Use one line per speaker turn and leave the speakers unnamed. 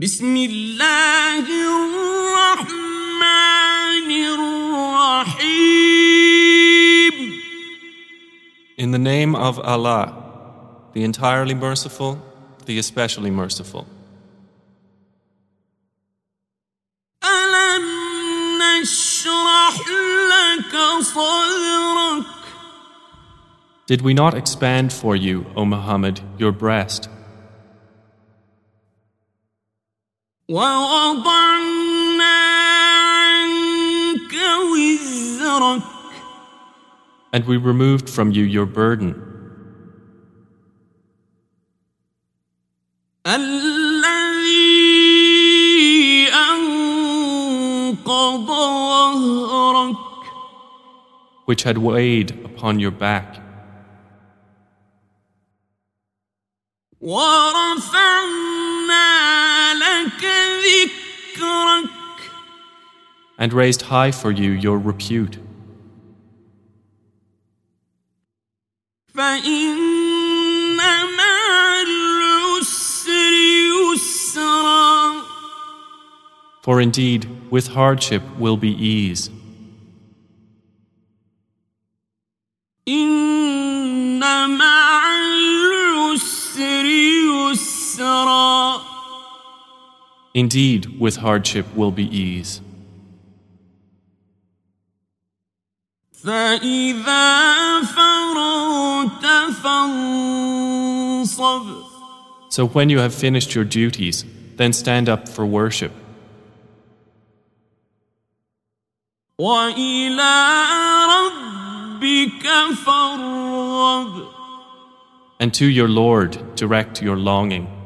بسم الله الرحمن الرحيم
In the name of Allah, the entirely merciful, the especially merciful.
ألم نشرح لك صدرك
Did we not expand for you, O Muhammad, your breast, and we removed from you your burden,
الذي أنقض ظهرك
which had weighed upon your back,
ورفعنا
and raised high for you your repute. For indeed, with hardship will be ease. Indeed, with hardship will be ease. So when you have finished your duties, then stand up for worship. And to your Lord direct your longing.